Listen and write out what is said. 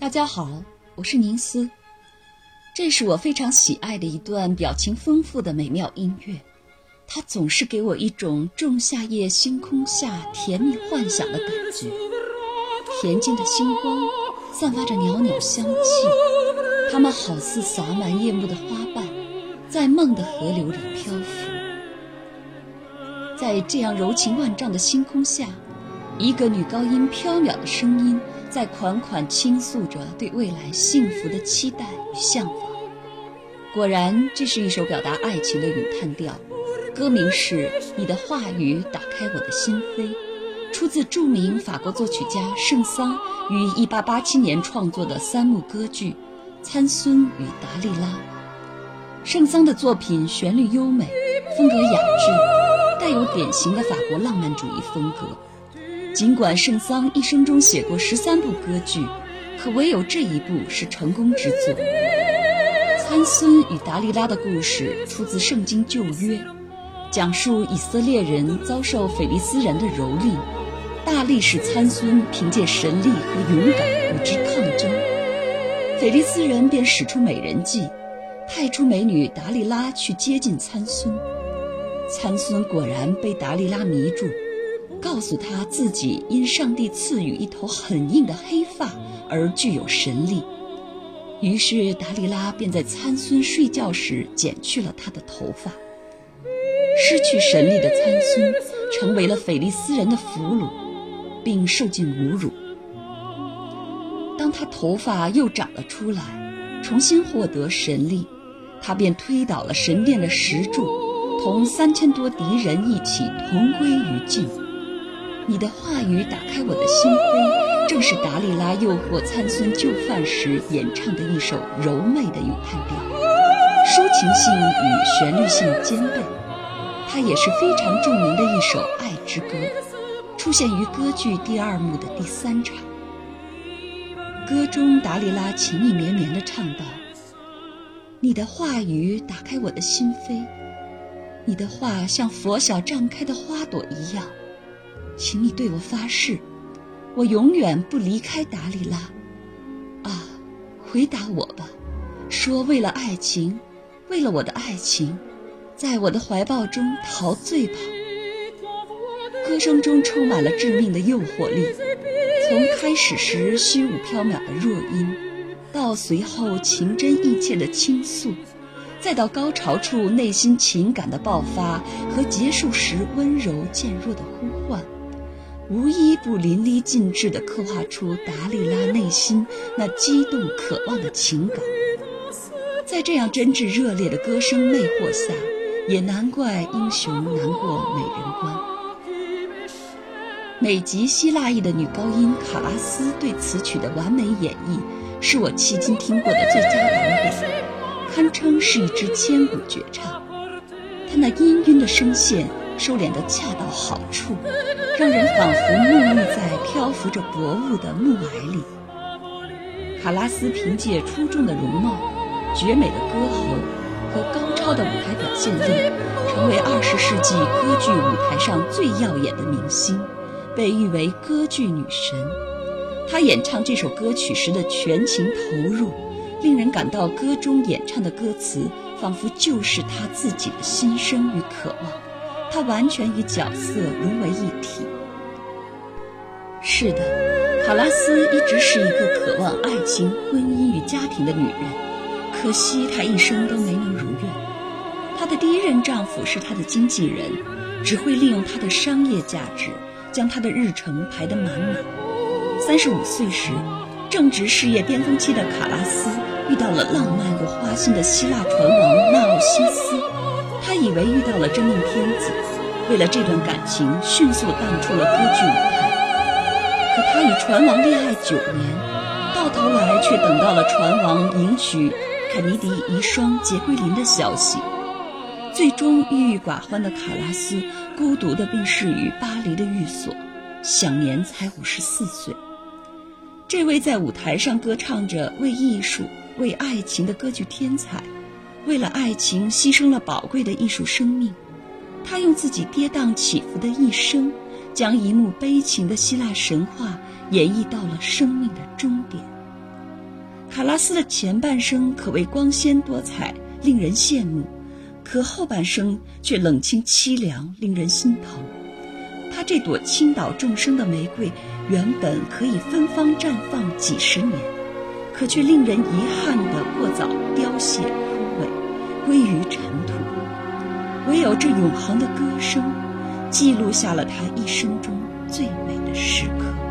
大家好，我是宁思。这是我非常喜爱的一段表情丰富的美妙音乐，它总是给我一种仲夏夜星空下甜蜜幻想的感觉。恬静的星光散发着袅袅香气，它们好似洒满夜幕的花瓣，在梦的河流里漂浮。在这样柔情万丈的星空下，一个女高音飘渺的声音。在款款倾诉着对未来幸福的期待与向往。果然，这是一首表达爱情的咏叹调，歌名是《你的话语打开我的心扉》，出自著名法国作曲家圣桑于1887年创作的三幕歌剧《参孙与达利拉》。圣桑的作品旋律优美，风格雅致，带有典型的法国浪漫主义风格。尽管圣桑一生中写过十三部歌剧，可唯有这一部是成功之作。参孙与达利拉的故事出自圣经旧约，讲述以色列人遭受腓利斯人的蹂躏，大力士参孙凭借神力和勇敢与之抗争，腓利斯人便使出美人计，派出美女达利拉去接近参孙。参孙果然被达利拉迷住。告诉他自己因上帝赐予一头很硬的黑发而具有神力，于是达利拉便在参孙睡觉时剪去了他的头发。失去神力的参孙成为了腓利斯人的俘虏，并受尽侮辱。当他头发又长了出来，重新获得神力，他便推倒了神殿的石柱，同三千多敌人一起同归于尽。你的话语打开我的心扉，正是达利拉诱惑参孙就范时演唱的一首柔媚的咏叹调，抒情性与旋律性兼备。它也是非常著名的一首爱之歌，出现于歌剧第二幕的第三场。歌中达利拉情意绵绵地唱道：“你的话语打开我的心扉，你的话像佛晓绽开的花朵一样。”请你对我发誓，我永远不离开达利拉。啊，回答我吧，说为了爱情，为了我的爱情，在我的怀抱中陶醉吧。歌声中充满了致命的诱惑力，从开始时虚无缥缈的弱音，到随后情真意切的倾诉，再到高潮处内心情感的爆发和结束时温柔渐弱的呼唤。无一不淋漓尽致地刻画出达利拉内心那激动渴望的情感，在这样真挚热烈的歌声魅惑下，也难怪英雄难过美人关。美籍希腊裔的女高音卡拉斯对此曲的完美演绎，是我迄今听过的最佳版本，堪称是一支千古绝唱。她那氤氲的声线收敛得恰到好处。让人仿佛沐浴在漂浮着薄雾的暮霭里。卡拉斯凭借出众的容貌、绝美的歌喉和高超的舞台表现力，成为二十世纪歌剧舞台上最耀眼的明星，被誉为歌剧女神。她演唱这首歌曲时的全情投入，令人感到歌中演唱的歌词仿佛就是她自己的心声与渴望。她完全与角色融为一体。是的，卡拉斯一直是一个渴望爱情、婚姻与家庭的女人，可惜她一生都没能如愿。她的第一任丈夫是她的经纪人，只会利用她的商业价值，将她的日程排得满满。三十五岁时，正值事业巅峰期的卡拉斯遇到了浪漫又花心的希腊船王纳奥西。以为遇到了真命天子，为了这段感情，迅速淡出了歌剧舞台。可他与船王恋爱九年，到头来却等到了船王迎娶肯尼迪遗孀杰奎琳的消息。最终郁郁寡欢的卡拉斯，孤独的病逝于巴黎的寓所，享年才五十四岁。这位在舞台上歌唱着为艺术、为爱情的歌剧天才。为了爱情牺牲了宝贵的艺术生命，他用自己跌宕起伏的一生，将一幕悲情的希腊神话演绎到了生命的终点。卡拉斯的前半生可谓光鲜多彩，令人羡慕，可后半生却冷清凄凉，令人心疼。他这朵倾倒众生的玫瑰，原本可以芬芳绽放几十年，可却令人遗憾地过早凋谢，归于尘土。唯有这永恒的歌声，记录下了他一生中最美的时刻。